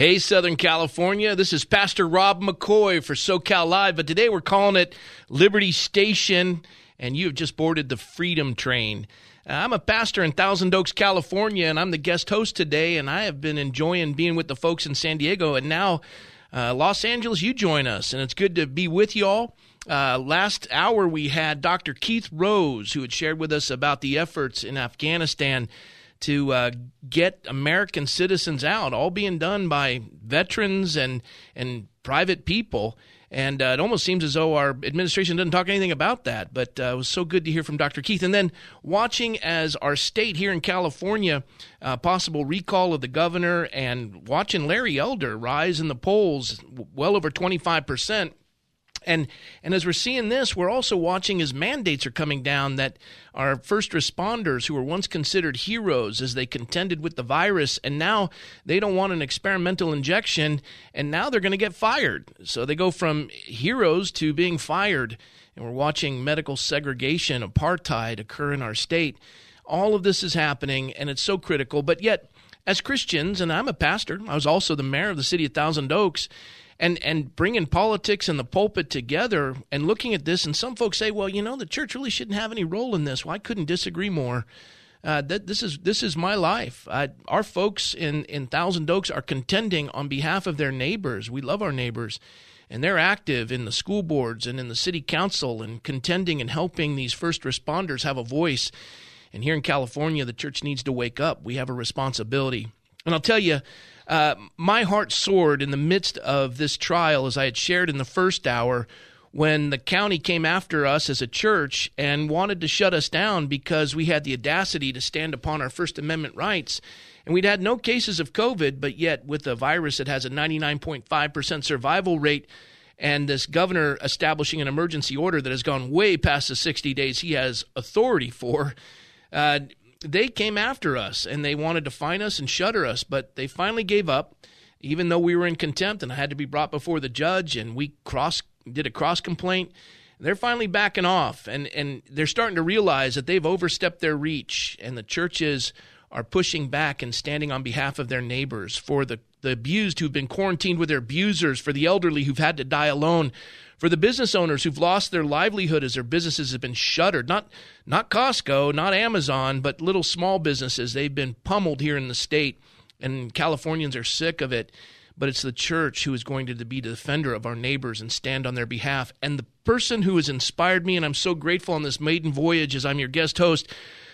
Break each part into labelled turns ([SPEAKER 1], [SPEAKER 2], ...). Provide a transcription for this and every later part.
[SPEAKER 1] Hey, Southern California. This is Pastor Rob McCoy for SoCal Live, but today we're calling it Liberty Station, and you have just boarded the Freedom Train. I'm a pastor in Thousand Oaks, California, and I'm the guest host today, and I have been enjoying being with the folks in San Diego, and now uh, Los Angeles, you join us, and it's good to be with you all. Uh, last hour, we had Dr. Keith Rose, who had shared with us about the efforts in Afghanistan to uh, get American citizens out, all being done by veterans and and private people. And uh, it almost seems as though our administration doesn't talk anything about that. But uh, it was so good to hear from Dr. Keith. And then watching as our state here in California, uh, possible recall of the governor, and watching Larry Elder rise in the polls well over 25 percent and and as we're seeing this, we're also watching as mandates are coming down that our first responders who were once considered heroes as they contended with the virus and now they don't want an experimental injection and now they're going to get fired. So they go from heroes to being fired. And we're watching medical segregation, apartheid occur in our state. All of this is happening and it's so critical, but yet as Christians, and I'm a pastor, I was also the mayor of the city of Thousand Oaks, and and bringing politics and the pulpit together and looking at this. And some folks say, well, you know, the church really shouldn't have any role in this. Well, I couldn't disagree more. Uh, that this is this is my life. Uh, our folks in in Thousand Oaks are contending on behalf of their neighbors. We love our neighbors, and they're active in the school boards and in the city council and contending and helping these first responders have a voice. And here in California, the church needs to wake up. We have a responsibility. And I'll tell you, uh, my heart soared in the midst of this trial, as I had shared in the first hour, when the county came after us as a church and wanted to shut us down because we had the audacity to stand upon our First Amendment rights. And we'd had no cases of COVID, but yet with a virus that has a 99.5% survival rate, and this governor establishing an emergency order that has gone way past the 60 days he has authority for, uh, they came after us and they wanted to fine us and shutter us, but they finally gave up, even though we were in contempt and I had to be brought before the judge and we cross did a cross complaint. They're finally backing off and, and they're starting to realize that they've overstepped their reach and the churches are pushing back and standing on behalf of their neighbors for the, the abused who've been quarantined with their abusers, for the elderly who've had to die alone, for the business owners who've lost their livelihood as their businesses have been shuttered. Not not Costco, not Amazon, but little small businesses. They've been pummeled here in the state, and Californians are sick of it. But it's the church who is going to be the defender of our neighbors and stand on their behalf. And the person who has inspired me, and I'm so grateful on this maiden voyage as I'm your guest host,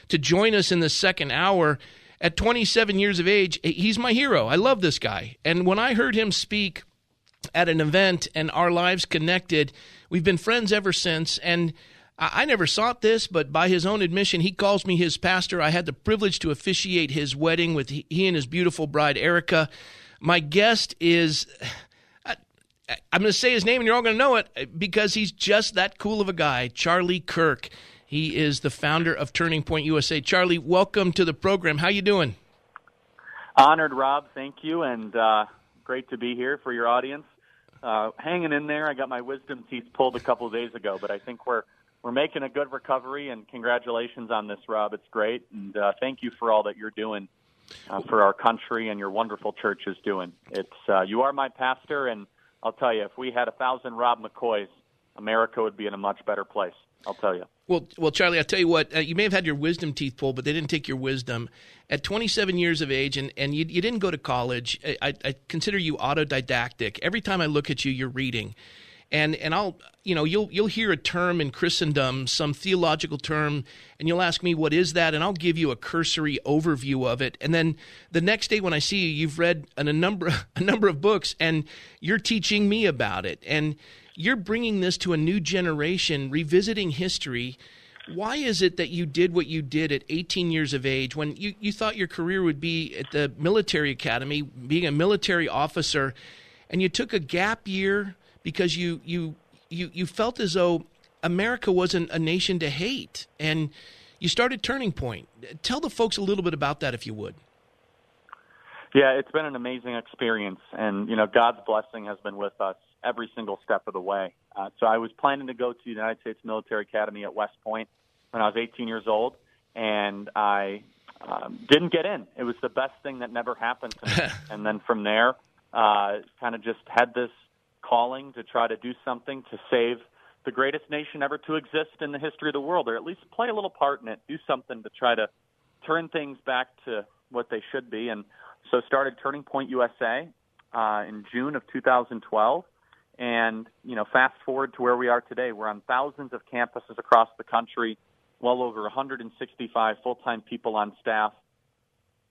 [SPEAKER 1] to join us in the second hour at 27 years of age, he's my hero. I love this guy. And when I heard him speak at an event and our lives connected. We've been friends ever since. And I never sought this, but by his own admission, he calls me his pastor. I had the privilege to officiate his wedding with he and his beautiful bride, Erica. My guest is. I'm going to say his name and you're all going to know it because he's just that cool of a guy, Charlie Kirk. He is the founder of Turning Point USA. Charlie, welcome to the program. How you doing?
[SPEAKER 2] Honored, Rob. Thank you, and uh, great to be here for your audience uh, hanging in there. I got my wisdom teeth pulled a couple of days ago, but I think we're we're making a good recovery. And congratulations on this, Rob. It's great, and uh, thank you for all that you're doing uh, for our country and your wonderful church is doing. It's uh, you are my pastor, and I'll tell you, if we had a thousand Rob McCoys, America would be in a much better place. I'll tell you.
[SPEAKER 1] Well, well, Charlie, I'll tell you what. Uh, you may have had your wisdom teeth pulled, but they didn't take your wisdom. At 27 years of age, and, and you, you didn't go to college, I, I consider you autodidactic. Every time I look at you, you're reading, and and I'll you know you'll you'll hear a term in Christendom, some theological term, and you'll ask me what is that, and I'll give you a cursory overview of it, and then the next day when I see you, you've read an, a number a number of books, and you're teaching me about it, and you're bringing this to a new generation, revisiting history Why is it that you did what you did at 18 years of age when you, you thought your career would be at the military academy, being a military officer, and you took a gap year because you you you, you felt as though America wasn't a nation to hate, and you started Turning Point. Tell the folks a little bit about that, if you would.
[SPEAKER 2] Yeah, it's been an amazing experience, and you know God's blessing has been with us every single step of the way. Uh, so I was planning to go to the United States Military Academy at West Point when I was 18 years old, and I um, didn't get in. It was the best thing that never happened to me. and then from there, uh, kind of just had this calling to try to do something to save the greatest nation ever to exist in the history of the world, or at least play a little part in it, do something to try to turn things back to what they should be. And so started Turning Point USA uh, in June of 2012. And, you know, fast forward to where we are today, we're on thousands of campuses across the country, well over 165 full-time people on staff,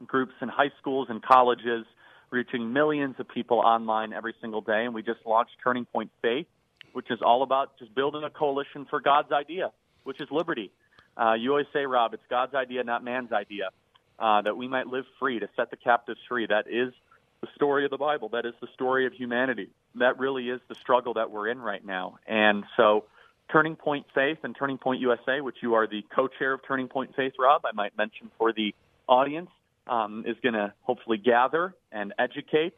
[SPEAKER 2] groups in high schools and colleges, reaching millions of people online every single day. And we just launched Turning Point Faith, which is all about just building a coalition for God's idea, which is liberty. Uh, you always say, Rob, it's God's idea, not man's idea, uh, that we might live free, to set the captives free. That is the story of the Bible. That is the story of humanity. That really is the struggle that we're in right now. And so, Turning Point Faith and Turning Point USA, which you are the co-chair of Turning Point Faith, Rob, I might mention for the audience, um, is going to hopefully gather and educate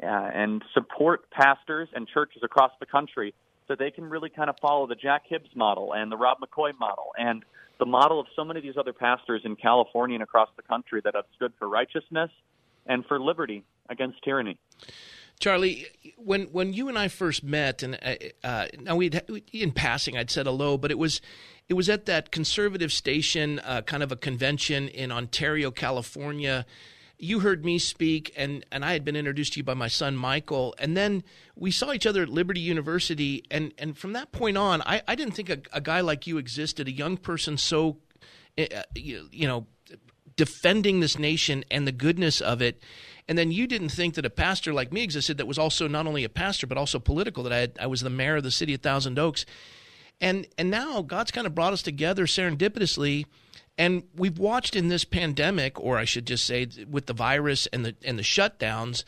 [SPEAKER 2] uh, and support pastors and churches across the country so they can really kind of follow the Jack Hibbs model and the Rob McCoy model and the model of so many of these other pastors in California and across the country that have stood for righteousness and for liberty against tyranny.
[SPEAKER 1] Charlie, when when you and I first met, and uh, uh now we in passing, I'd said hello, but it was it was at that conservative station, uh, kind of a convention in Ontario, California. You heard me speak, and and I had been introduced to you by my son Michael, and then we saw each other at Liberty University, and and from that point on, I, I didn't think a, a guy like you existed, a young person so, uh, you, you know, defending this nation and the goodness of it and then you didn't think that a pastor like me existed that was also not only a pastor but also political. That I had, I was the mayor of the city of Thousand Oaks, and and now God's kind of brought us together serendipitously. And we've watched in this pandemic, or I should just say, with the virus and the and the shutdowns,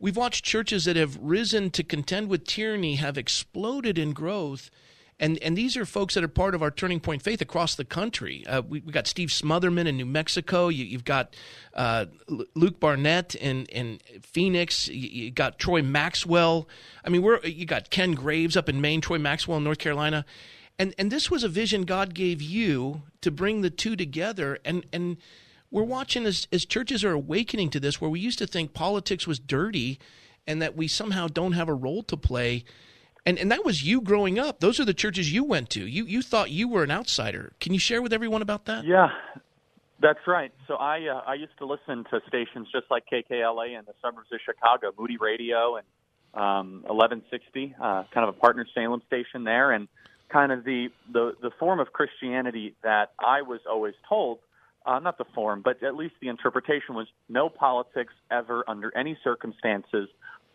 [SPEAKER 1] we've watched churches that have risen to contend with tyranny have exploded in growth and and these are folks that are part of our Turning Point Faith across the country. Uh, we we got Steve Smothermon in New Mexico. You, have got uh, Luke Barnett in in Phoenix. You, you, got Troy Maxwell. I mean, we're you got Ken Graves up in Maine. Troy Maxwell in North Carolina. And and this was a vision God gave you to bring the two together. And and we're watching as as churches are awakening to this, where we used to think politics was dirty, and that we somehow don't have a role to play and and that was you growing up. Those are the churches you went to. You you thought you were an outsider. Can you share with everyone about that?
[SPEAKER 2] Yeah, that's right. So I uh, I used to listen to stations just like KKLA in the suburbs of Chicago, Moody Radio and um, 1160, uh, kind of a partner Salem station there, and kind of the the the form of Christianity that I was always told. Uh, not the form, but at least the interpretation was no politics ever under any circumstances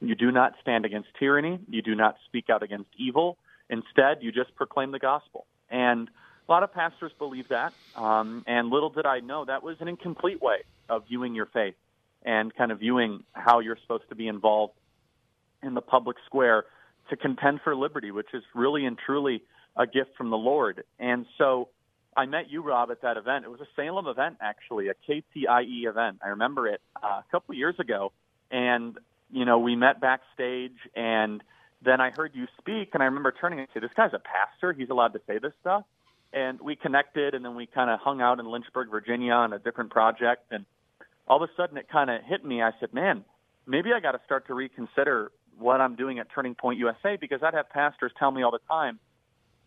[SPEAKER 2] you do not stand against tyranny. You do not speak out against evil. Instead, you just proclaim the gospel. And a lot of pastors believe that. Um, and little did I know that was an incomplete way of viewing your faith and kind of viewing how you're supposed to be involved in the public square to contend for liberty, which is really and truly a gift from the Lord. And so I met you, Rob, at that event. It was a Salem event, actually, a KTIE event. I remember it uh, a couple years ago. And you know, we met backstage and then I heard you speak and I remember turning and say, this guy's a pastor. He's allowed to say this stuff. And we connected and then we kind of hung out in Lynchburg, Virginia on a different project. And all of a sudden it kind of hit me. I said, man, maybe I got to start to reconsider what I'm doing at Turning Point USA because I'd have pastors tell me all the time,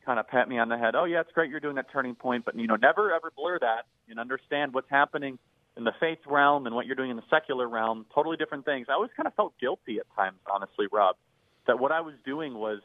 [SPEAKER 2] kind of pat me on the head. Oh yeah, it's great you're doing that Turning Point, but you know, never ever blur that and understand what's happening in the faith realm and what you're doing in the secular realm, totally different things. I always kind of felt guilty at times, honestly, Rob, that what I was doing was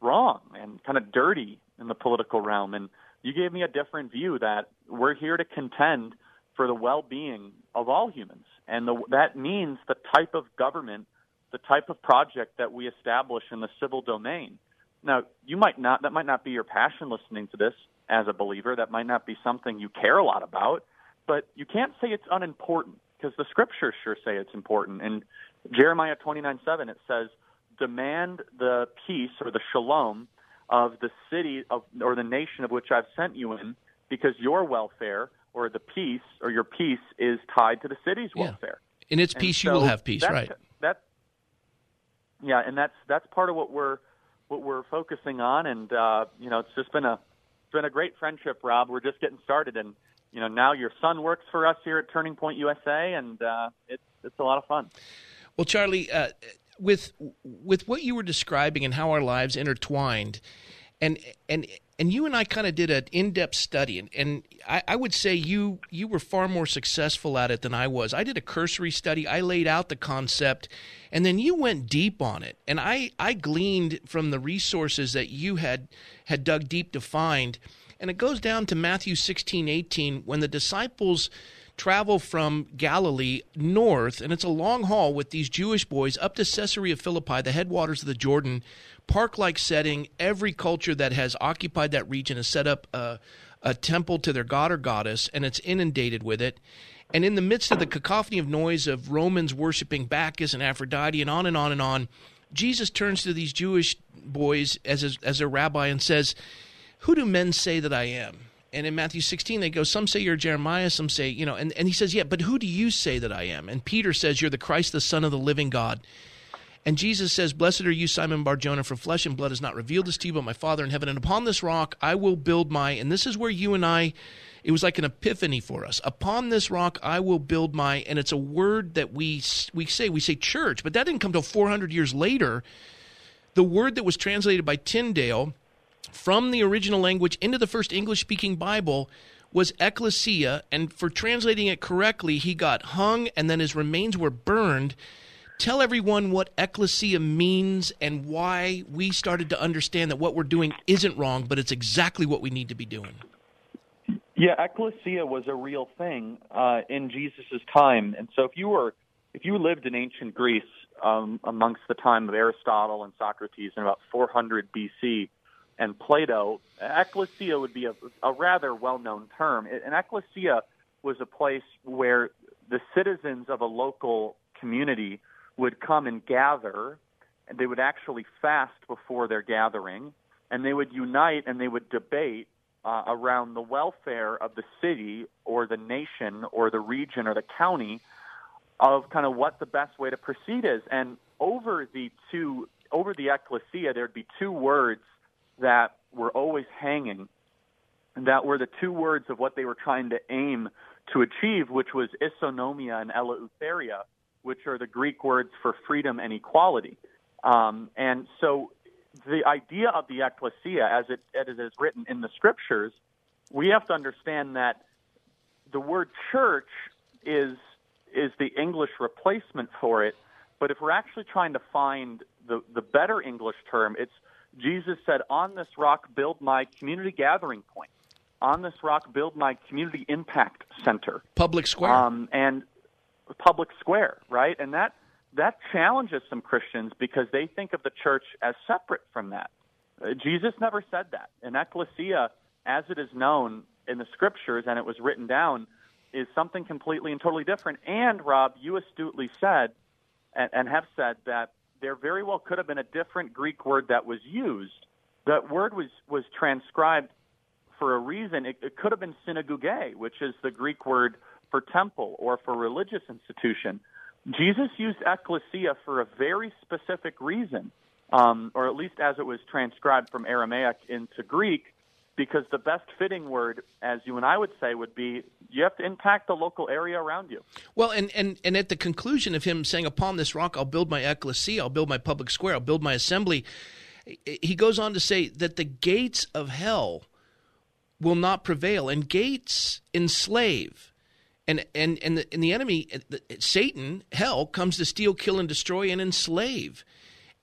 [SPEAKER 2] wrong and kind of dirty in the political realm. And you gave me a different view that we're here to contend for the well-being of all humans, and the, that means the type of government, the type of project that we establish in the civil domain. Now, you might not, that might not be your passion listening to this as a believer. That might not be something you care a lot about, but you can't say it's unimportant because the scriptures sure say it's important. In Jeremiah 29 7, it says, Demand the peace or the shalom of the city of, or the nation of which I've sent you in, because your welfare or the peace or your peace is tied to the city's
[SPEAKER 1] Yeah.
[SPEAKER 2] welfare.
[SPEAKER 1] In its
[SPEAKER 2] And
[SPEAKER 1] peace, you will have peace, right?
[SPEAKER 2] That, yeah, and that's that's part of what we're what we're focusing on, and uh, you know, it's just been a it's been a great friendship, Rob. We're just getting started, and you know, now your son works for us here at Turning Point USA, and uh, it's it's a lot of fun.
[SPEAKER 1] Well, Charlie, uh, with with what you were describing and how our lives intertwined, and and and you and I kind of did an in depth study, and, and I, I would say you you were far more successful at it than I was. I did a cursory study. I laid out the concept, and then you went deep on it, and I I gleaned from the resources that you had had dug deep to find, and it goes down to Matthew sixteen eighteen when the disciples travel from Galilee north, and it's a long haul with these Jewish boys up to Caesarea Philippi, the headwaters of the Jordan, park like setting. Every culture that has occupied that region has set up a, a temple to their god or goddess, and it's inundated with it. And in the midst of the cacophony of noise of Romans worshiping Bacchus and Aphrodite and on and on and on, Jesus turns to these Jewish boys as as a rabbi and says, Who do men say that I am? And in Matthew 16, they go, Some say you're Jeremiah, some say, you know, and, and he says, Yeah, but who do you say that I am? And Peter says, You're the Christ, the Son of the living God. And Jesus says, Blessed are you, Simon Barjona, for flesh and blood has not revealed this to you, but my Father in heaven. And upon this rock I will build my, and this is where you and I, it was like an epiphany for us. Upon this rock I will build my, and it's a word that we we say, we say church, but that didn't come till 400 years later. The word that was translated by Tyndale from the original language into the first English speaking Bible was ecclesia, and for translating it correctly, he got hung and then his remains were burned. Tell everyone what ecclesia means and why we started to understand that what we're doing isn't wrong, but it's exactly what we need to be doing.
[SPEAKER 2] Yeah, ecclesia was a real thing uh, in Jesus' time, and so if you were if you lived in ancient Greece um, amongst the time of Aristotle and Socrates in about 400 BC, and Plato, ecclesia would be a, a rather well-known term. An ecclesia was a place where the citizens of a local community would come and gather, and they would actually fast before their gathering, and they would unite and they would debate uh, around the welfare of the city or the nation or the region or the county of kind of what the best way to proceed is. And over the two, over the ecclesia, there'd be two words that were always hanging, that were the two words of what they were trying to aim to achieve, which was isonomia and eleutheria, which are the Greek words for freedom and equality. Um, and so the idea of the ecclesia, as it, as it is written in the scriptures, we have to understand that the word church is is the English replacement for it. But if we're actually trying to find the, the better English term, it's Jesus said, On this rock, build my community gathering point. On this rock, build my community impact center.
[SPEAKER 1] Public square.
[SPEAKER 2] Um, and public square, right? And that that challenges some Christians because they think of the church as separate from that. Uh, Jesus never said that. An ecclesia, as it is known in the scriptures and it was written down, is something completely and totally different. And Rob, you astutely said and, and have said that there very well could have been a different Greek word that was used. That word was was transcribed for a reason. It, it could have been synagoge, which is the Greek word for temple or for religious institution. Jesus used ecclesia for a very specific reason, um, or at least as it was transcribed from Aramaic into Greek, because the best fitting word, as you and I would say, would be you have to impact the local area around you.
[SPEAKER 1] Well, and, and, and at the conclusion of him saying, Upon this rock I'll build my ecclesia, I'll build my public square, I'll build my assembly, he goes on to say that the gates of hell will not prevail, and gates enslave. And, and, and, the, and the enemy, Satan, hell, comes to steal, kill, and destroy and enslave.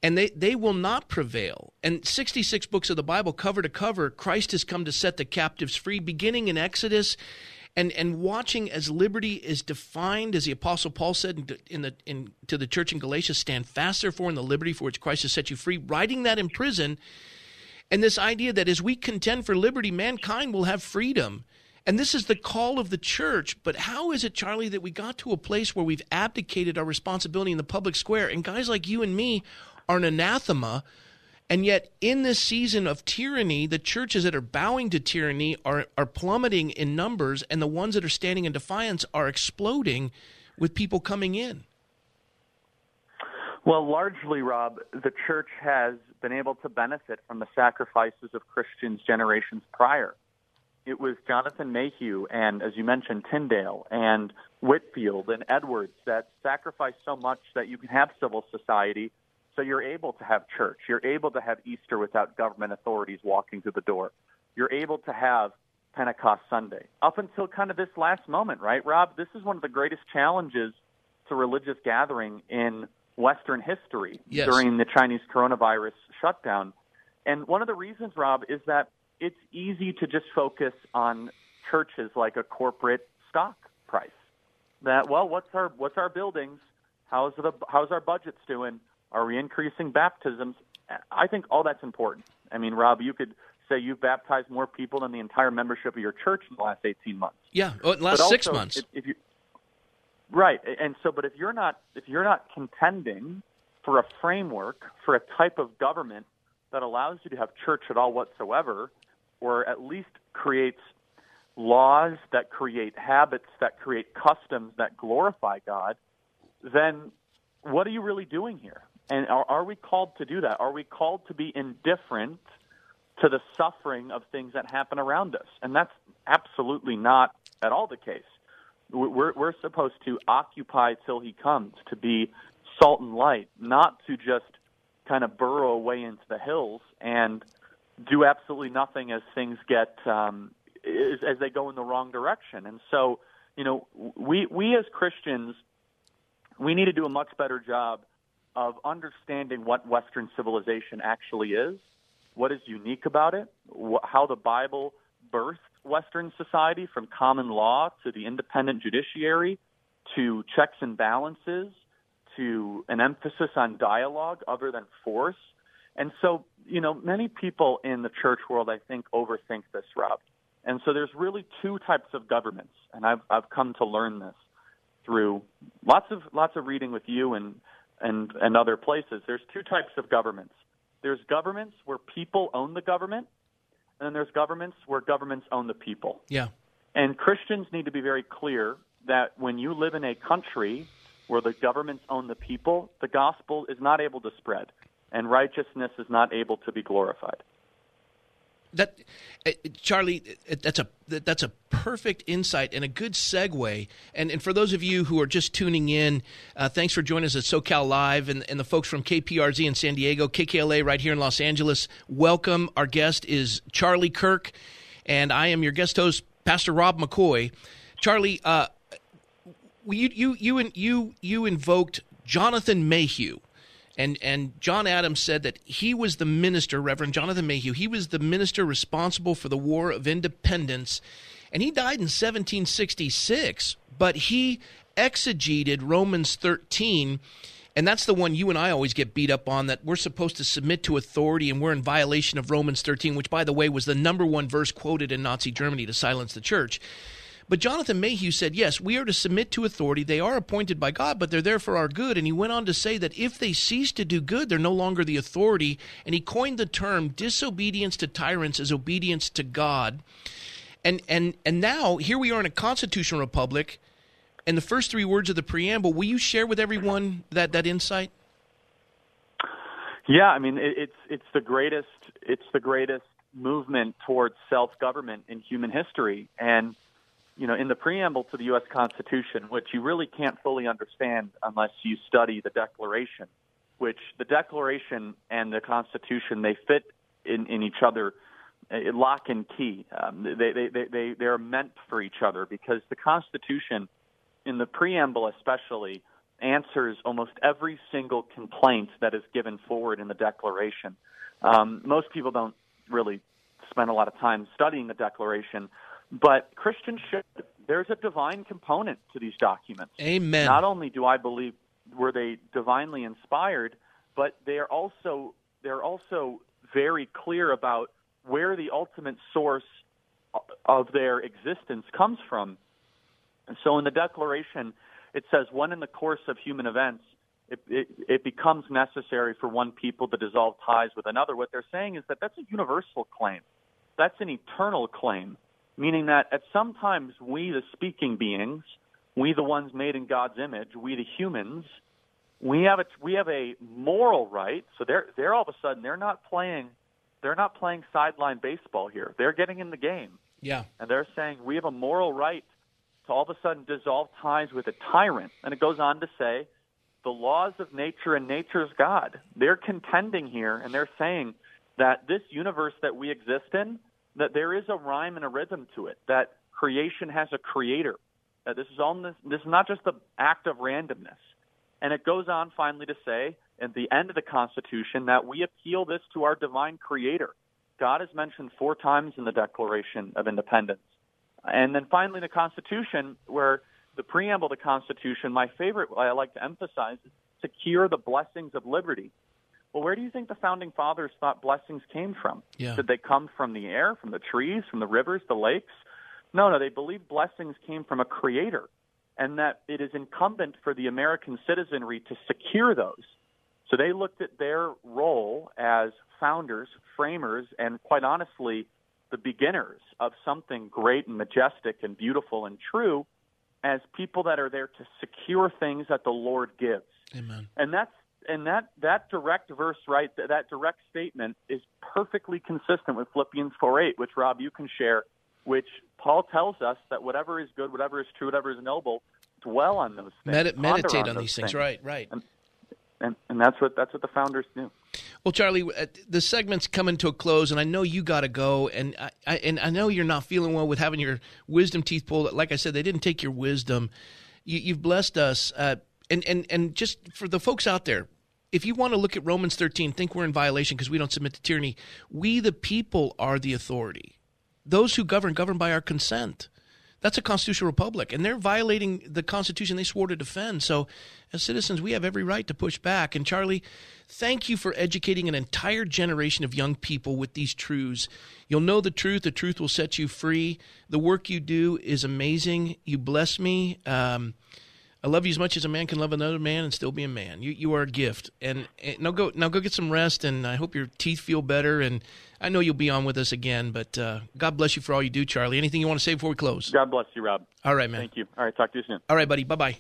[SPEAKER 1] And they, they will not prevail. And 66 books of the Bible, cover to cover, Christ has come to set the captives free, beginning in Exodus and and watching as liberty is defined, as the Apostle Paul said in the in to the church in Galatia, stand fast therefore in the liberty for which Christ has set you free. Writing that in prison, And this idea that as we contend for liberty, mankind will have freedom. And this is the call of the church. But how is it, Charlie, that we got to a place where we've abdicated our responsibility in the public square? And guys like you and me are an anathema. And yet, in this season of tyranny, the churches that are bowing to tyranny are, are plummeting in numbers, and the ones that are standing in defiance are exploding with people coming in.
[SPEAKER 2] Well, largely, Rob, the church has been able to benefit from the sacrifices of Christians generations prior it was Jonathan Mayhew and, as you mentioned, Tyndale and Whitefield and Edwards that sacrificed so much that you can have civil society so you're able to have church. You're able to have Easter without government authorities walking through the door. You're able to have Pentecost Sunday. Up until kind of this last moment, right, Rob? This is one of the greatest challenges to religious gathering in Western history
[SPEAKER 1] yes.
[SPEAKER 2] during the Chinese coronavirus shutdown. And one of the reasons, Rob, is that it's easy to just focus on churches like a corporate stock price. That well, what's our what's our buildings? How's the how's our budgets doing? Are we increasing baptisms? I think all that's important. I mean, Rob, you could say you've baptized more people than the entire membership of your church in the last 18 months.
[SPEAKER 1] Yeah, oh, well, last
[SPEAKER 2] also,
[SPEAKER 1] six months.
[SPEAKER 2] If, if you, right, and so, but if you're not if you're not contending for a framework for a type of government that allows you to have church at all whatsoever, or at least creates laws that create habits, that create customs that glorify God, then what are you really doing here? And are, are we called to do that? Are we called to be indifferent to the suffering of things that happen around us? And that's absolutely not at all the case. We're, we're supposed to occupy till he comes, to be salt and light, not to just kind of burrow away into the hills and do absolutely nothing as things get um, as, as they go in the wrong direction. And so, you know, we we as Christians, we need to do a much better job of understanding what Western civilization actually is, what is unique about it, wh- how the Bible birthed Western society from common law to the independent judiciary to checks and balances to an emphasis on dialogue other than force and so, you know, many people in the church world, I think, overthink this, Rob. And so there's really two types of governments, and I've I've come to learn this through lots of lots of reading with you and and and other places. There's two types of governments. There's governments where people own the government, and then there's governments where governments own the people.
[SPEAKER 1] Yeah.
[SPEAKER 2] And Christians need to be very clear that when you live in a country where the governments own the people, the gospel is not able to spread and righteousness is not able to be glorified.
[SPEAKER 1] That, uh, Charlie, that's a that's a perfect insight and a good segue. And and for those of you who are just tuning in, uh, thanks for joining us at SoCal Live and, and the folks from KPRZ in San Diego, KKLA right here in Los Angeles. Welcome. Our guest is Charlie Kirk, and I am your guest host, Pastor Rob McCoy. Charlie, uh, you you you you you invoked Jonathan Mayhew and and John Adams said that he was the minister, Reverend Jonathan Mayhew. He was the minister responsible for the War of Independence, and he died in 1766. But he exegeted Romans 13. And that's the one you and I always get beat up on that we're supposed to submit to authority and we're in violation of Romans 13, which, by the way, was the number one verse quoted in Nazi Germany to silence the church. But Jonathan Mayhew said, yes, we are to submit to authority. They are appointed by God, but they're there for our good. And he went on to say that if they cease to do good, they're no longer the authority. And he coined the term disobedience to tyrants as obedience to God. And and and now here we are in a constitutional republic. And the first three words of the preamble, will you share with everyone that, that insight?
[SPEAKER 2] Yeah, I mean it, it's it's the greatest it's the greatest movement towards self government in human history, and you know, in the preamble to the U.S. Constitution, which you really can't fully understand unless you study the Declaration, which the Declaration and the Constitution they fit in, in each other, uh, lock and key. Um, they, they, they, they, they are meant for each other because the Constitution, in the preamble especially, answers almost every single complaint that is given forward in the Declaration. Um, most people don't really spend a lot of time studying the Declaration but Christians should. There's a divine component to these documents.
[SPEAKER 1] Amen.
[SPEAKER 2] Not only do I believe were they divinely inspired, but they are also they're also very clear about where the ultimate source of their existence comes from. And so in the Declaration, it says, when in the course of human events, it, it, it, becomes necessary for one people to dissolve ties with another. What they're saying is that that's a universal claim. That's an eternal claim, meaning that at some times we, the speaking beings, we, the ones made in God's image, we, the humans, we have a we have a moral right. So they're they're all of a sudden they're not playing they're not playing sideline baseball here. They're getting in the game.
[SPEAKER 1] Yeah.
[SPEAKER 2] And they're saying we have a moral right to all of a sudden dissolve ties with a tyrant. And it goes on to say the laws of nature and nature's God. They're contending here and they're saying that this universe that we exist in, that there is a rhyme and a rhythm to it, that creation has a creator. That this is all this, this is not just the act of randomness. And it goes on finally to say at the end of the Constitution that we appeal this to our divine creator. God is mentioned four times in the Declaration of Independence. And then finally, the Constitution, where the preamble to the Constitution, my favorite, I like to emphasize, secure the blessings of liberty. Well, where do you think the founding fathers thought blessings came from?
[SPEAKER 1] Yeah.
[SPEAKER 2] Did they come from the air, from the trees, from the rivers, the lakes? No, no, they believed blessings came from a creator and that it is incumbent for the American citizenry to secure those. So they looked at their role as founders, framers, and quite honestly, the beginners of something great and majestic and beautiful and true as people that are there to secure things that the Lord gives.
[SPEAKER 1] Amen.
[SPEAKER 2] And that's and that that direct verse right that, that direct statement is perfectly consistent with Philippians 4:8 which Rob you can share which Paul tells us that whatever is good, whatever is true, whatever is noble, dwell on those things.
[SPEAKER 1] Medi- meditate
[SPEAKER 2] on,
[SPEAKER 1] on, these things.
[SPEAKER 2] things.
[SPEAKER 1] Right, right.
[SPEAKER 2] And, and, and that's what that's what the founders knew
[SPEAKER 1] Well, Charlie, uh, the segment's coming to a close, and I know you got to go, and I, I, and I know you're not feeling well with having your wisdom teeth pulled. Like I said, they didn't take your wisdom. You, have blessed us, uh, and and and just for the folks out there, if you want to look at Romans 13, think we're in violation because we don't submit to tyranny. We, the people, are the authority. Those who govern govern by our consent. That's a constitutional republic, and they're violating the Constitution they swore to defend. So, as citizens, we have every right to push back. And, Charlie, thank you for educating an entire generation of young people with these truths. You'll know the truth, the truth will set you free. The work you do is amazing. You bless me. Um, I love you as much as a man can love another man and still be a man. You you are a gift. And, and now go now go get some rest and I hope your teeth feel better and I know you'll be on with us again, but uh, God bless you for all you do, Charlie. Anything you want to say before we close?
[SPEAKER 2] God bless you, Rob.
[SPEAKER 1] All right, man.
[SPEAKER 2] Thank you. All right, talk to you soon.
[SPEAKER 1] All right, buddy. Bye bye.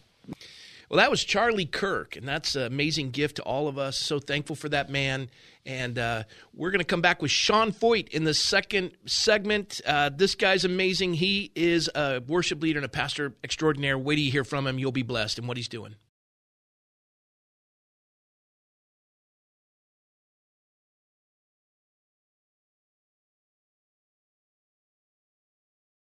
[SPEAKER 1] Well, that was Charlie Kirk, and that's an amazing gift to all of us. So thankful for that man. And uh, we're going to come back with Sean Feucht in the second segment. Uh, this guy's amazing. He is a worship leader and a pastor extraordinaire. Wait till you hear from him. You'll be blessed in what he's doing.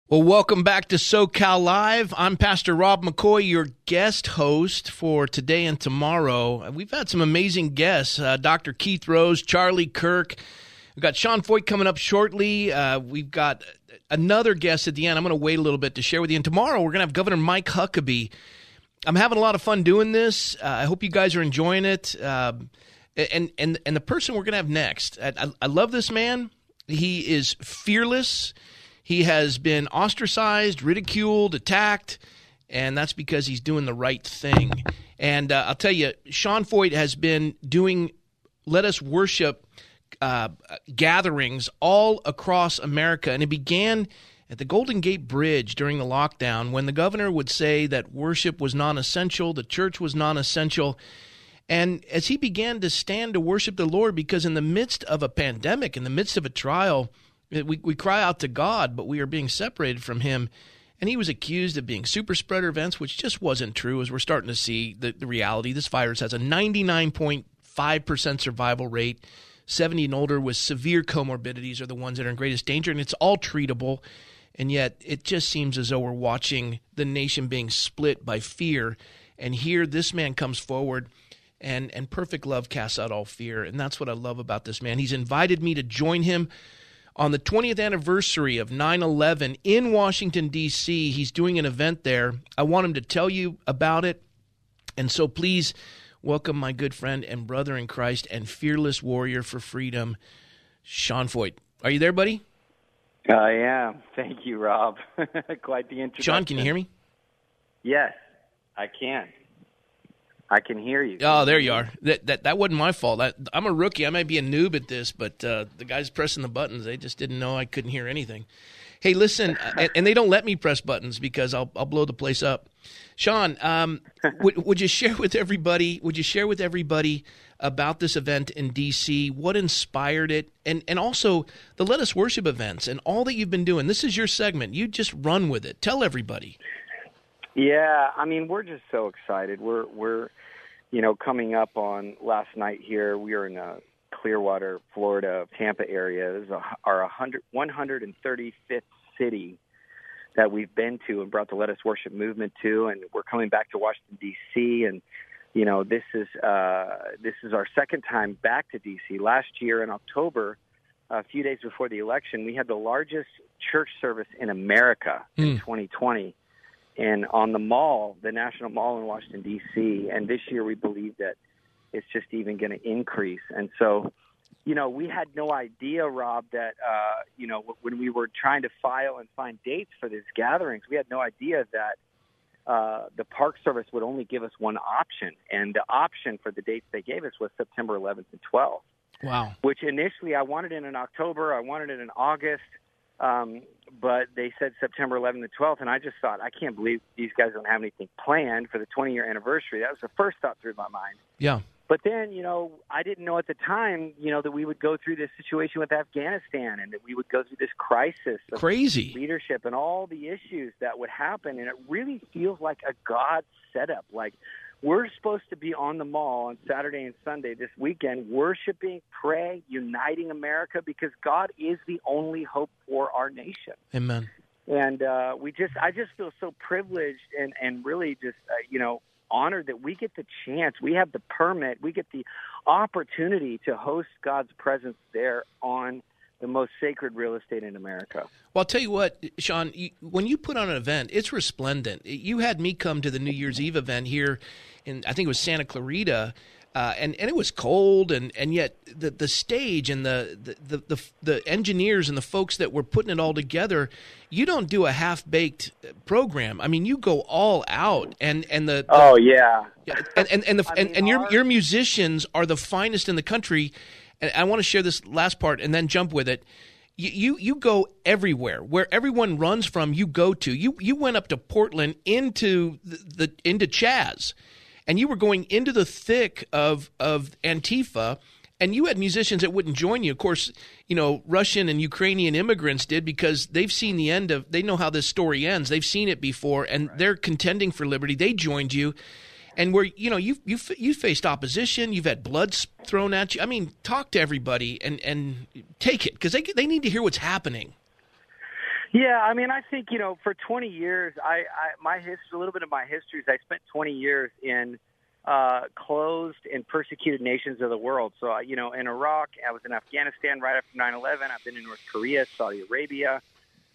[SPEAKER 1] Well, welcome back to SoCal Live. I'm Pastor Rob McCoy, your guest host for today and tomorrow. We've had some amazing guests uh, Dr. Keith Rose, Charlie Kirk. We've got Sean Feucht coming up shortly. Uh, we've got another guest at the end. I'm going to wait a little bit to share with you. And tomorrow, we're going to have Governor Mike Huckabee. I'm having a lot of fun doing this. Uh, I hope you guys are enjoying it. Um, and, and, and the person we're going to have next, I, I love this man. He is fearless. He has been ostracized, ridiculed, attacked, and that's because he's doing the right thing. And uh, I'll tell you, Sean Feucht has been doing Let Us Worship uh, gatherings all across America, and it began at the Golden Gate Bridge during the lockdown when the governor would say that worship was non essential, the church was non essential. And as he began to stand to worship the Lord, because in the midst of a pandemic, in the midst of a trial, we, we cry out to God, but we are being separated from Him. And he was accused of being super spreader events, which just wasn't true, as we're starting to see the, the reality. This virus has a 99.5% survival rate. 70 and older with severe comorbidities are the ones that are in greatest danger, and it's all treatable. And yet, it just seems as though we're watching the nation being split by fear. And here, this man comes forward, and, and perfect love casts out all fear. And that's what I love about this man. He's invited me to join him on the 20th anniversary of 9 11 in Washington, D.C. He's doing an event there. I want him to tell you about it. And so please welcome my good friend and brother in Christ and fearless warrior for freedom, Sean Feucht. Are you there, buddy?
[SPEAKER 3] I am. Thank you, Rob. Quite the introduction.
[SPEAKER 1] Sean, can you hear me?
[SPEAKER 3] Yes, I can. I can hear you.
[SPEAKER 1] Oh, there you are. That that that wasn't my fault. I, I'm a rookie. I might be a noob at this, but uh, the guys pressing the buttons, they just didn't know I couldn't hear anything. Hey, listen, and, and, they don't let me press buttons because I'll I'll blow the place up. Sean, um, would would you share with everybody? Would you share with everybody about this event in DC? What inspired it, and and also the Let Us Worship events and all that you've been doing. This is your segment. You just run with it. Tell everybody.
[SPEAKER 3] Yeah, I mean, we're just so excited. We're we're, you know, coming up on last night here. We are in uh, Clearwater, Florida, Tampa area. This is our 100, 135th city that we've been to and brought the Let Us Worship movement to, and we're coming back to Washington D.C. and you know this is uh, this is our second time back to D.C. Last year in October, a few days before the election, we had the largest church service in America mm. in 2020 and on the mall, the National Mall in Washington D.C. And this year, we believe that it's just even going to increase. And so, you know, we had no idea, Rob, that uh, you know when we were trying to file and find dates for these gatherings, we had no idea that uh, the Park Service would only give us one option, and the option for the dates they gave us was September 11th and 12th.
[SPEAKER 1] Wow!
[SPEAKER 3] Which initially I wanted it in October, I wanted it in August. Um, but they said September 11th to 12th, and I just thought, I can't believe these guys don't have anything planned for the 20 year anniversary. That was the first thought through my mind.
[SPEAKER 1] Yeah.
[SPEAKER 3] But then, you know, I didn't know at the time, you know, that we would go through this situation with Afghanistan and that we would go through this crisis of
[SPEAKER 1] crazy
[SPEAKER 3] leadership and all the issues that would happen. And it really feels like a God setup. Like we're supposed to be on the mall on Saturday and Sunday this weekend, worshiping, praying, uniting America because God is the only hope for our nation.
[SPEAKER 1] Amen.
[SPEAKER 3] And uh, we just, I just feel so privileged and and really just, uh, you know, honored that we get the chance, we have the permit, we get the opportunity to host God's presence there on the most sacred real estate in America.
[SPEAKER 1] Well, I'll tell you what, Sean, you, when you put on an event, it's resplendent. You had me come to the New Year's Eve event here in, I think it was Santa Clarita. Uh, and and it was cold, and, and yet the the stage and the, the, the the engineers and the folks that were putting it all together, you don't do a half baked program. I mean, you go all out, and and the, the
[SPEAKER 3] oh yeah,
[SPEAKER 1] and and and, the, and, and your your musicians are the finest in the country, and I want to share this last part and then jump with it. You, you you go everywhere where everyone runs from. You go to you you went up to Portland into the, the into Chaz, and you were going into the thick of of Antifa and you had musicians that wouldn't join you. Of course, you know, Russian and Ukrainian immigrants did because they've seen the end of, they know how this story ends. They've seen it before and right. they're contending for liberty. They joined you and where you know you you you faced opposition, you've had blood thrown at you. I mean, talk to everybody and and take it because they they need to hear what's happening.
[SPEAKER 3] Yeah, I mean, I think you know, for 20 years, I, I my history, a little bit of my history is I spent 20 years in uh, closed and persecuted nations of the world. So, uh, you know, in Iraq, I was in Afghanistan right after 9/11. I've been in North Korea, Saudi Arabia.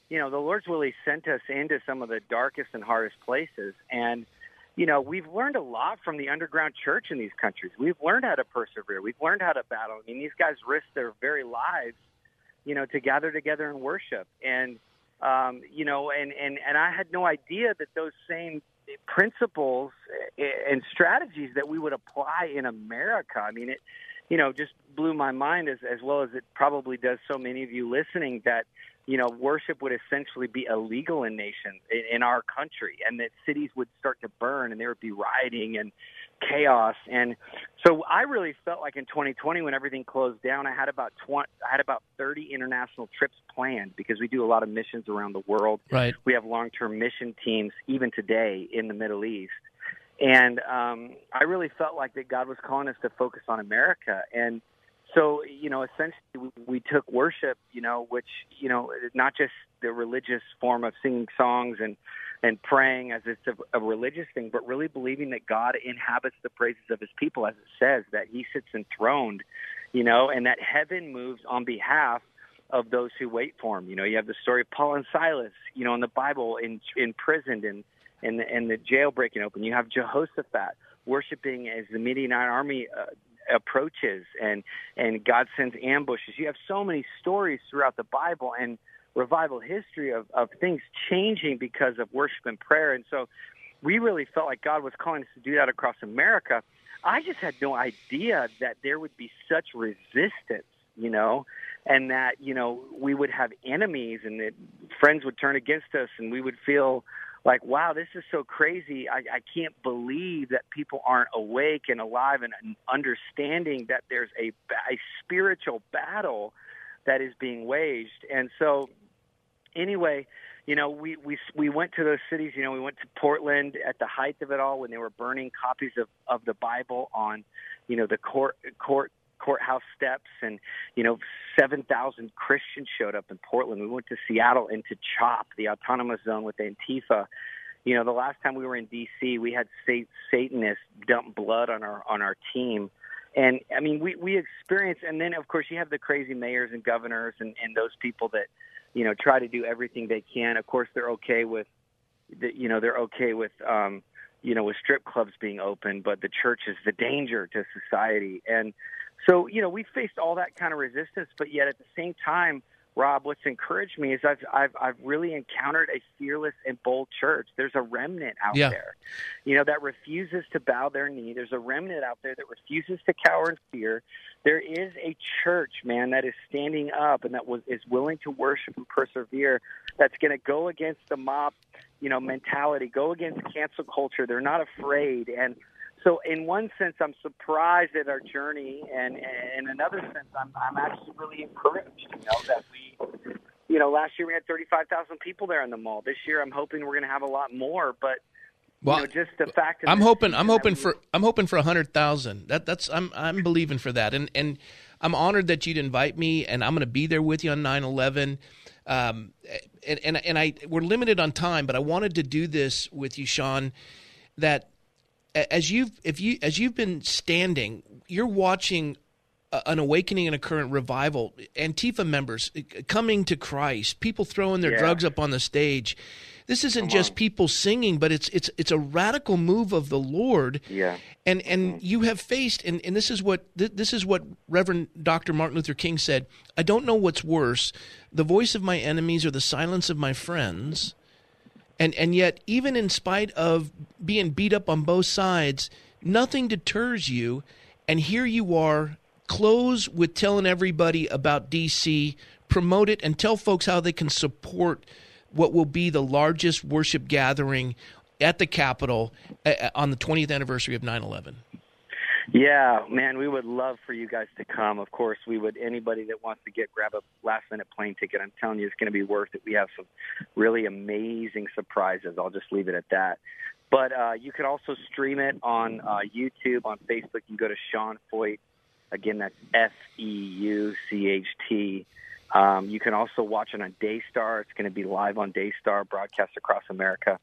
[SPEAKER 3] You know, the Lord's really sent us into some of the darkest and hardest places, and you know, we've learned a lot from the underground church in these countries. We've learned how to persevere. We've learned how to battle. I mean, these guys risk their very lives, you know, to gather together and worship. And, um, you know, and, and, and I had no idea that those same principles and strategies that we would apply in America. I mean, it, you know, just blew my mind as, as well as it probably does so many of you listening that, you know, worship would essentially be illegal in nations in, our country, and that cities would start to burn, and there would be rioting and chaos. And so, I really felt like in 2020, when everything closed down, I had about 20, I had about 30 international trips planned because we do a lot of missions around the world.
[SPEAKER 1] Right.
[SPEAKER 3] We have long-term mission teams even today in the Middle East. And um, I really felt like that God was calling us to focus on America. And so you know essentially we, took worship you know which you know not just the religious form of singing songs and and praying as it's a, a religious thing but really believing that god inhabits the praises of his people as it says that he sits enthroned you know and that heaven moves on behalf of those who wait for him. You know you have the story of paul and silas you know in the bible in imprisoned and and the, and the jail breaking open. You have jehoshaphat worshiping as the Midianite army uh, approaches and and God sends ambushes. You have so many stories throughout the Bible and revival history of, of things changing because of worship and prayer. And so we really felt like God was calling us to do that across America. I just had no idea that there would be such resistance, you know, and that, you know, we would have enemies and that friends would turn against us and we would feel like, wow, this is so crazy. I, I can't believe that people aren't awake and alive and understanding that there's a, a spiritual battle that is being waged. And so, anyway, you know, we we we went to those cities. You know, we went to Portland at the height of it all when they were burning copies of of the Bible on, you know, the court court courthouse steps, and you know, seven thousand Christians showed up in Portland. We went to Seattle into CHOP, the autonomous zone with Antifa. You know, the last time we were in D.C., we had Satanists dump blood on our on our team. And I mean, we we experience, and then of course you have the crazy mayors and governors and and those people that you know, try to do everything they can. Of course, they're okay with, the, you know, they're okay with, um, you know, with strip clubs being open, but the church is the danger to society. And so, you know, we faced all that kind of resistance, but yet at the same time, Rob, what's encouraged me is I've I've I've really encountered a fearless and bold church. There's a remnant out yeah. there, you know, that refuses to bow their knee. There's a remnant out there that refuses to cower in fear. There is a church, man, that is standing up and that was is willing to worship and persevere. That's going to go against the mob, you know, mentality, go against cancel culture. They're not afraid and so in one sense, I'm surprised at our journey, and, and in another sense, I'm, I'm actually really encouraged. You know that we, you know, last year we had 35,000 people there in the mall. This year, I'm hoping we're going to have a lot more. But well, you know, just the fact.
[SPEAKER 1] That I'm hoping. I'm hoping for. I'm hoping for hundred thousand. That that's. I'm I'm believing for that, and and I'm honored that you'd invite me, and I'm going to be there with you on 9/11. Um, and and and I we're limited on time, but I wanted to do this with you, Sean. That as you've if you as you've been standing, you're watching an awakening and a current revival. Antifa members uh, coming to Christ, people throwing their yeah. drugs up on the stage. This isn't Come just on. people singing, but it's it's it's a radical move of the Lord.
[SPEAKER 3] Yeah.
[SPEAKER 1] And and mm-hmm. you have faced and, and this is what this is what Reverend Dr. Martin Luther King said. I don't know what's worse, the voice of my enemies or the silence of my friends. And and yet, even in spite of being beat up on both sides, nothing deters you. And here you are, close with telling everybody about DC, promote it, and tell folks how they can support what will be the largest worship gathering at the Capitol uh, uh, on the 20th anniversary of 9 11.
[SPEAKER 3] Yeah, man, we would love for you guys to come. Of course, we would. Anybody that wants to get grab a last minute plane ticket, I'm telling you, it's going to be worth it. We have some really amazing surprises. I'll just leave it at that. But uh, you can also stream it on uh, YouTube, on Facebook. You can go to Sean Feucht. Again, that's F E U C H T. Um, you can also watch it on Daystar. It's going to be live on Daystar, broadcast across America.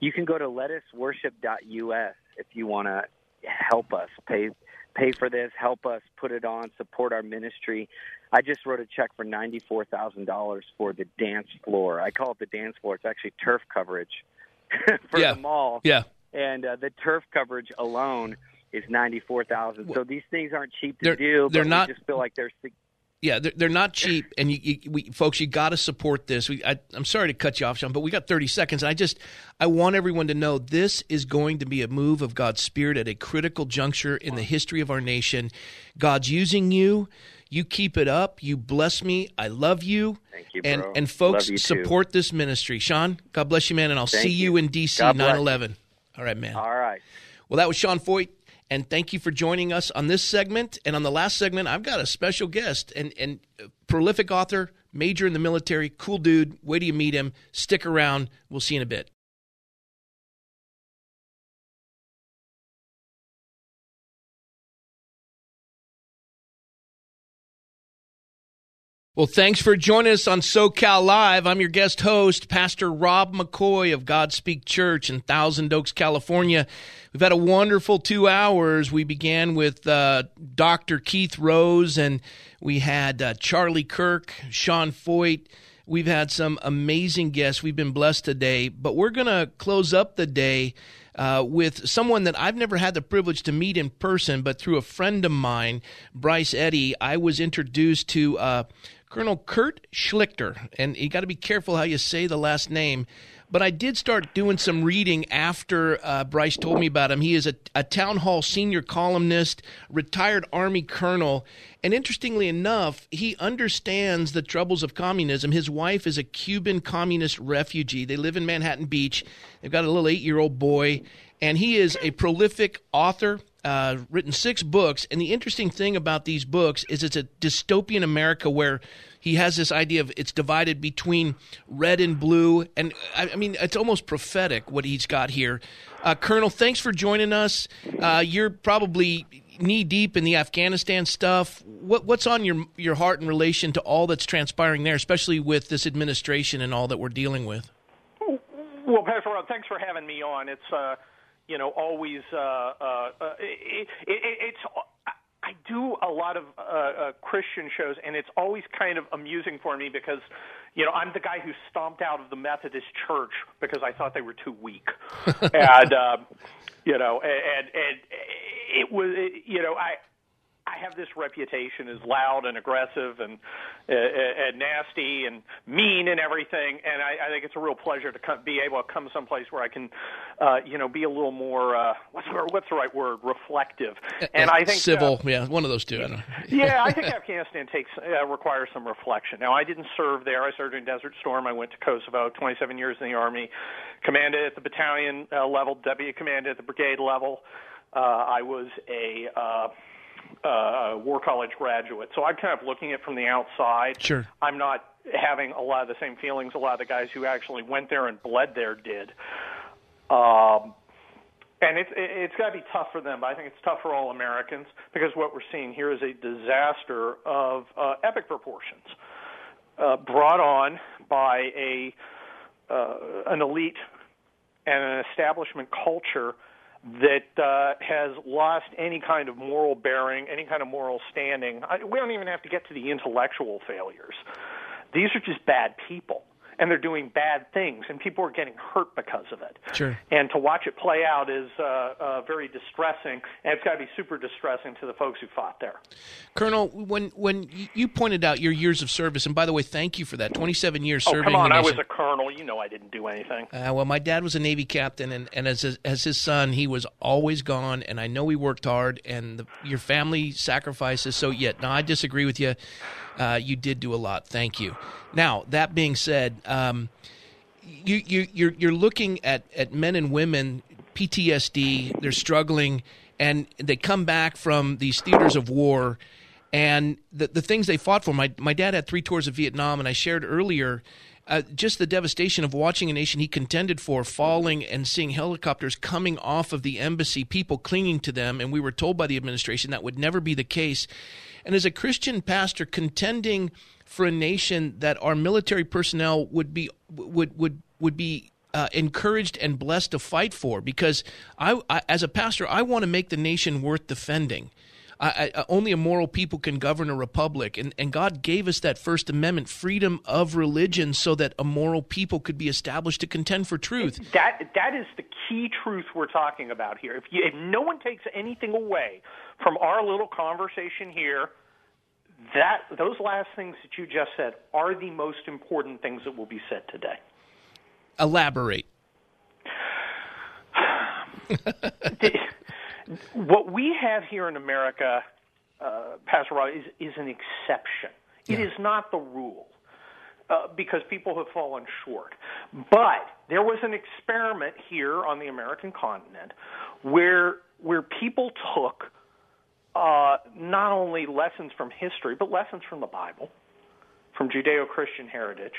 [SPEAKER 3] You can go to letusworship.us if you want to help us pay pay for this, help us put it on, support our ministry. I just wrote a check for ninety four thousand dollars for the dance floor. I call it the dance floor. It's actually turf coverage for
[SPEAKER 1] yeah.
[SPEAKER 3] the mall.
[SPEAKER 1] Yeah,
[SPEAKER 3] and uh, the turf coverage alone is ninety four thousand. So these things aren't cheap to
[SPEAKER 1] they're,
[SPEAKER 3] do.
[SPEAKER 1] They're not.
[SPEAKER 3] just feel like they're
[SPEAKER 1] yeah, they're, they're not cheap, and you, you we, folks, you got to support this. We, I, am sorry to cut you off, Sean, but we got 30 seconds. And I just, I want everyone to know this is going to be a move of God's Spirit at a critical juncture in the history of our nation. God's using you. You keep it up. You bless me. I love you.
[SPEAKER 3] Thank you,
[SPEAKER 1] bro. And and folks, support
[SPEAKER 3] too.
[SPEAKER 1] this ministry. Sean, God bless you, man, and I'll
[SPEAKER 3] Thank
[SPEAKER 1] see you,
[SPEAKER 3] you
[SPEAKER 1] in DC 9 11. All right, man.
[SPEAKER 3] All right.
[SPEAKER 1] Well, that was Sean Feucht. And thank you for joining us on this segment. And on the last segment, I've got a special guest and, and uh, prolific author, major in the military, cool dude. Wait till you meet him. Stick around. We'll see you in a bit. Well, thanks for joining us on SoCal Live. I'm your guest host, Pastor Rob McCoy of Godspeak Church in Thousand Oaks, California. We've had a wonderful two hours. We began with uh, Dr. Keith Rose, and we had uh, Charlie Kirk, Sean Feucht. We've had some amazing guests. We've been blessed today, but we're going to close up the day uh, with someone that I've never had the privilege to meet in person, but through a friend of mine, Bryce Eddy, I was introduced to uh, Colonel Kurt Schlichter. And you got to be careful how you say the last name. But I did start doing some reading after uh, Bryce told me about him. He is a, a town hall senior columnist, retired Army colonel. And interestingly enough, he understands the troubles of communism. His wife is a Cuban communist refugee. They live in Manhattan Beach. They've got a little eight year old boy. And he is a prolific author, uh, written six books. And the interesting thing about these books is it's a dystopian America where he has this idea of it's divided between red and blue. And I, I mean, it's almost prophetic what he's got here. Uh, Colonel, thanks for joining us. Uh, you're probably knee deep in the Afghanistan stuff. What, what's on your your heart in relation to all that's transpiring there, especially with this administration and all that we're dealing with?
[SPEAKER 4] Well, Pastor Rob, thanks for having me on. It's uh, you know always uh, uh, uh it, it, it's I do a lot of uh, uh, Christian shows, and it's always kind of amusing for me because, you know, I'm the guy who stomped out of the Methodist Church because I thought they were too weak, and um, you know, and and it was, you know, I I have this reputation as loud and aggressive and uh, and nasty and mean and everything, and I, I think it's a real pleasure to come, be able to come someplace where I can, uh, you know, be a little more uh, what's the, what's the right word? Reflective.
[SPEAKER 1] And I think civil, uh, yeah, one of those two. I
[SPEAKER 4] yeah, I think Afghanistan takes uh, requires some reflection. Now, I didn't serve there. I served in Desert Storm. I went to Kosovo, 27 years in the army, commanded at the battalion uh, level, deputy commanded at the brigade level. Uh, I was a uh, uh, War College graduate, so I'm kind of looking at it from the outside.
[SPEAKER 1] Sure.
[SPEAKER 4] I'm not having a lot of the same feelings a lot of the guys who actually went there and bled there did. Um, and it's it's got to be tough for them. But I think it's tough for all Americans because what we're seeing here is a disaster of uh, epic proportions, uh, brought on by a uh, an elite and an establishment culture that uh, has lost any kind of moral bearing, any kind of moral standing. I, we don't even have to get to the intellectual failures. These are just bad people and they're doing bad things, and people are getting hurt because of it.
[SPEAKER 1] Sure.
[SPEAKER 4] And to watch it play out is uh, uh, very distressing, and it's got to be super distressing to the folks who fought there.
[SPEAKER 1] Colonel, when when you pointed out your years of service, and by the way, thank you for that. Twenty-seven years
[SPEAKER 4] oh,
[SPEAKER 1] serving.
[SPEAKER 4] come on!
[SPEAKER 1] I
[SPEAKER 4] was a colonel. You know, I didn't do anything.
[SPEAKER 1] Uh, well, my dad was a Navy captain, and, and as a, as his son, he was always gone. And I know he worked hard, and the, your family sacrifices. So, yet, yeah, no, I disagree with you. Uh, you did do a lot. Thank you. Now, that being said, um, you, you, you're, you're looking at, at men and women, PTSD, they're struggling, and they come back from these theaters of war. And the, the things they fought for, my, my dad had three tours of Vietnam, and I shared earlier uh, just the devastation of watching a nation he contended for falling and seeing helicopters coming off of the embassy, people clinging to them. And we were told by the administration that would never be the case. And as a Christian pastor contending for a nation that our military personnel would be would would would be uh, encouraged and blessed to fight for, because I, I as a pastor I want to make the nation worth defending. I, I, uh, only a moral people can govern a republic, and, and God gave us that First Amendment, freedom of religion, so that a moral people could be established to contend for truth.
[SPEAKER 4] That that is the key truth we're talking about here. If, you, if no one takes anything away from our little conversation here, that those last things that you just said are the most important things that will be said today.
[SPEAKER 1] Elaborate.
[SPEAKER 4] what we have here in America, uh, Pastor Rod, is, is an exception. Yeah. It is not the rule. Uh, because people have fallen short. But there was an experiment here on the American continent where where people took uh, not only lessons from history, but lessons from the Bible, from Judeo Christian heritage,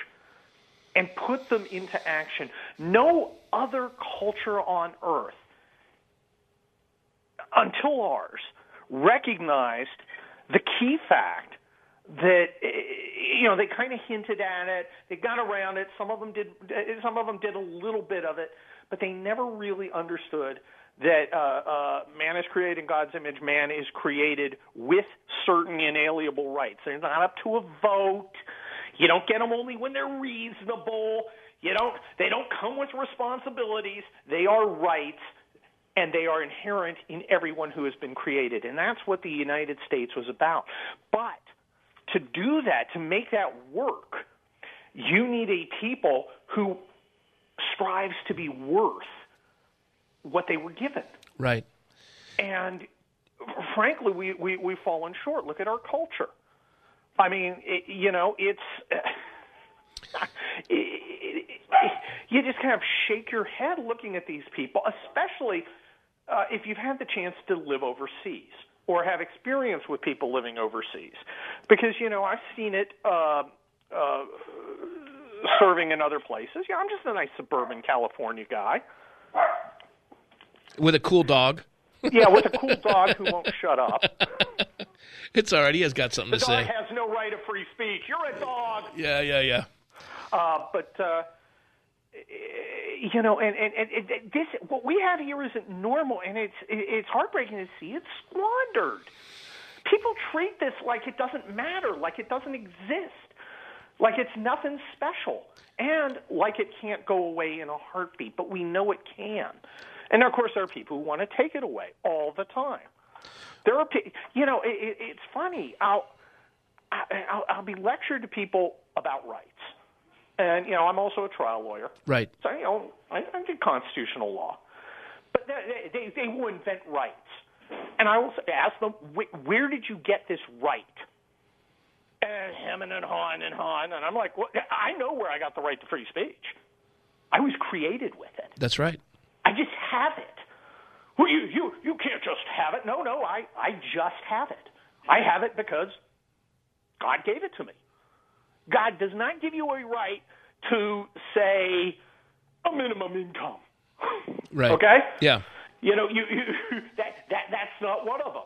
[SPEAKER 4] and put them into action. No other culture on earth until ours recognized the key fact that you know they kind of hinted at it they got around it some of them did some of them did a little bit of it but they never really understood that uh, uh, man is created in God's image. Man is created with certain inalienable rights. They're not up to a vote. You don't get them only when they're reasonable. You don't. They don't come with responsibilities. They are rights and they are inherent in everyone who has been created. And that's what the United States was about. But to do that, to make that work, you need a people who strives to be worth what they were given.
[SPEAKER 1] Right.
[SPEAKER 4] And frankly, we, we, we've fallen short. Look at our culture. I mean, it, you know, it's. It, it, you just kind of shake your head looking at these people, especially uh, if you've had the chance to live overseas or have experience with people living overseas, because you know I've seen it uh, uh, serving in other places. Yeah, I'm just a nice suburban California guy
[SPEAKER 1] with a cool dog.
[SPEAKER 4] yeah, with a cool dog who won't shut up.
[SPEAKER 1] It's all right. He has got something
[SPEAKER 4] the
[SPEAKER 1] to
[SPEAKER 4] dog has no right of free speech. You're a dog.
[SPEAKER 1] Yeah, yeah, yeah.
[SPEAKER 4] Uh, but uh, you know, and, and, and this what we have here isn't normal, and it's it's heartbreaking to see it squandered. People treat this like it doesn't matter, like it doesn't exist, like it's nothing special, and like it can't go away in a heartbeat. But we know it can, and of course there are people who want to take it away all the time. There are, you know, it, it's funny. I'll, I'll I'll be lectured to people about rights and, you know, I'm also a trial lawyer.
[SPEAKER 1] Right.
[SPEAKER 4] So, you know, I, I did constitutional law. But they, they, they will invent rights. And I will ask them, where did you get this right? Eh, and hemming and hawing and hawing. And I'm like, well, I know where I got the right to free speech. I was created with it.
[SPEAKER 1] That's right.
[SPEAKER 4] I just have it. Well, you, you, you can't just have it. No, no, I, I just have it. I have it because God gave it to me. God does not give you a right to say a minimum income.
[SPEAKER 1] Right.
[SPEAKER 4] Okay.
[SPEAKER 1] Yeah.
[SPEAKER 4] You know, you, you that that that's not one of them,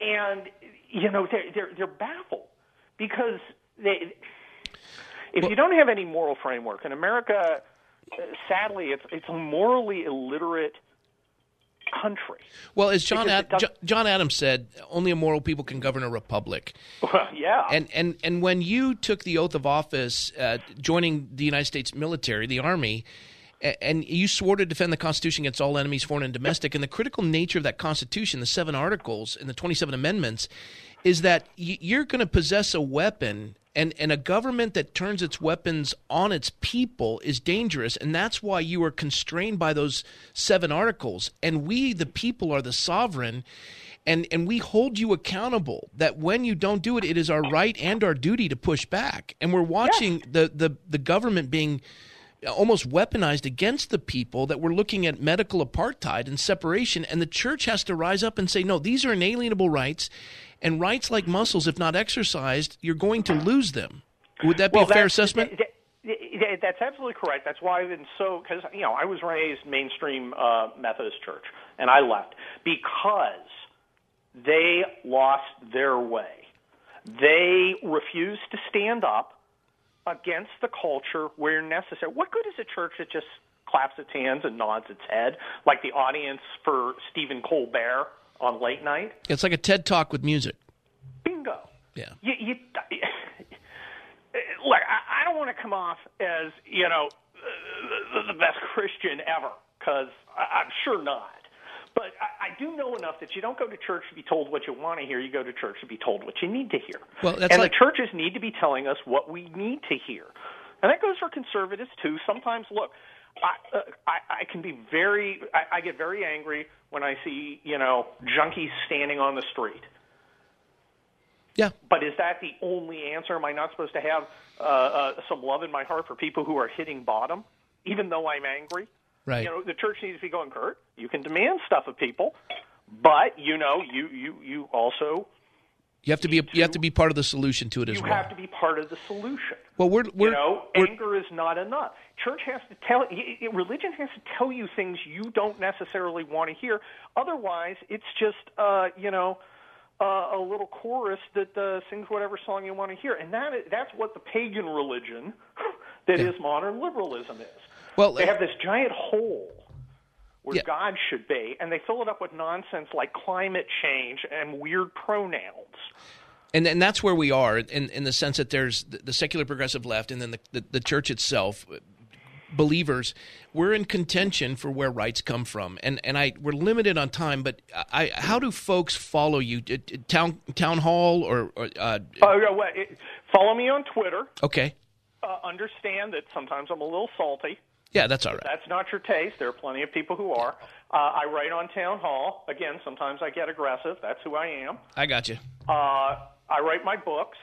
[SPEAKER 4] and you know they're they're, they're baffled because they. If well, you don't have any moral framework in America, uh, sadly, it's it's a morally illiterate country.
[SPEAKER 1] Well, as John Ad- John Adams said, only a moral people can govern a republic.
[SPEAKER 4] Well, yeah.
[SPEAKER 1] And and and when you took the oath of office, uh, joining the United States military, the army. And you swore to defend the Constitution against all enemies, foreign and domestic. And the critical nature of that Constitution, the seven articles and the 27 amendments, is that you're going to possess a weapon and and a government that turns its weapons on its people is dangerous and that's why you are constrained by those seven articles and we the people are the sovereign and and we hold you accountable that when you don't do it it is our right and our duty to push back and we're watching yes. the the the government being almost weaponized against the people that we're looking at medical apartheid and separation and the church has to rise up and say no these are inalienable rights and rights like muscles, if not exercised, you're going to lose them. Would that be
[SPEAKER 4] well,
[SPEAKER 1] a fair assessment?
[SPEAKER 4] That, that, that's absolutely correct. That's why I've been so because you know I was raised mainstream uh, Methodist church, and I left because they lost their way. They refused to stand up against the culture where necessary. What good is a church that just claps its hands and nods its head like the audience for Stephen Colbert on late night.
[SPEAKER 1] It's like a TED talk with music.
[SPEAKER 4] Bingo.
[SPEAKER 1] Yeah.
[SPEAKER 4] You, you, look, I, I don't want to come off as you know the, the best Christian ever because I'm sure not. But I, I do know enough that you don't go to church to be told what you want to hear. You go to church to be told what you need to hear.
[SPEAKER 1] Well, that's
[SPEAKER 4] and
[SPEAKER 1] like...
[SPEAKER 4] the churches need to be telling us what we need to hear. And that goes for conservatives too. Sometimes, look, I, uh, I, I can be very, I, I get very angry when I see, you know, junkies standing on the street.
[SPEAKER 1] Yeah.
[SPEAKER 4] But is that the only answer? Am I not supposed to have uh, uh, some love in my heart for people who are hitting bottom, even though I'm angry?
[SPEAKER 1] Right.
[SPEAKER 4] You know, the church needs to be going, Kurt. You can demand stuff of people, but you know, you you you also
[SPEAKER 1] you have to be a, you have to be part of the solution to it as
[SPEAKER 4] you
[SPEAKER 1] well.
[SPEAKER 4] You have to be part of the solution.
[SPEAKER 1] Well, we're, we're
[SPEAKER 4] you know,
[SPEAKER 1] we're,
[SPEAKER 4] anger is not enough. Church has to tell religion has to tell you things you don't necessarily want to hear. Otherwise, it's just uh, you know uh, a little chorus that uh, sings whatever song you want to hear, and that is, that's what the pagan religion that
[SPEAKER 1] Yeah.
[SPEAKER 4] is modern liberalism is.
[SPEAKER 1] Well,
[SPEAKER 4] they
[SPEAKER 1] uh,
[SPEAKER 4] have this giant hole where
[SPEAKER 1] Yeah.
[SPEAKER 4] God should be, and they fill it up with nonsense like climate change and weird pronouns.
[SPEAKER 1] and and that's where we are in in the sense that there's the, the secular progressive left, and then the, the the church itself believers, we're in contention for where rights come from, and and I we're limited on time. But I, how do folks follow you? Town town hall or? or uh,
[SPEAKER 4] oh, follow me on Twitter.
[SPEAKER 1] Okay.
[SPEAKER 4] Uh, understand that sometimes I'm a little salty.
[SPEAKER 1] Yeah, that's all right.
[SPEAKER 4] That's not your taste. There are plenty of people who are. Uh, I write on Town Hall. Again, sometimes I get aggressive. That's who I am.
[SPEAKER 1] I got you.
[SPEAKER 4] Uh, I write my books,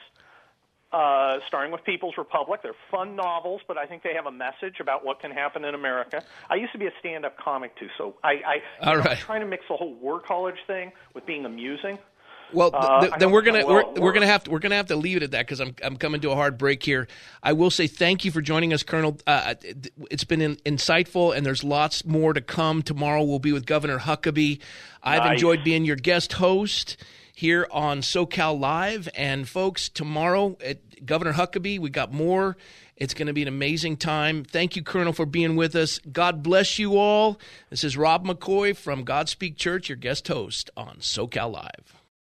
[SPEAKER 4] uh, starting with People's Republic. They're fun novels, but I think they have a message about what can happen in America. I used to be a stand-up comic too, so I, I
[SPEAKER 1] all right.
[SPEAKER 4] I'm trying to mix the whole War College thing with being amusing.
[SPEAKER 1] Well, uh, th- then we're gonna well we're, we're, gonna have to we're gonna have to leave it at that because I'm I'm coming to a hard break here. I will say thank you for joining us, Colonel. Uh, it's been in, insightful, and there's lots more to come. Tomorrow we'll be with Governor Huckabee. I've
[SPEAKER 4] nice.
[SPEAKER 1] enjoyed being your guest host here on SoCal Live, and folks, tomorrow at Governor Huckabee, we got more. It's going to be an amazing time. Thank you, Colonel, for being with us. God bless you all. This is Rob McCoy from Godspeak Church, your guest host on SoCal Live.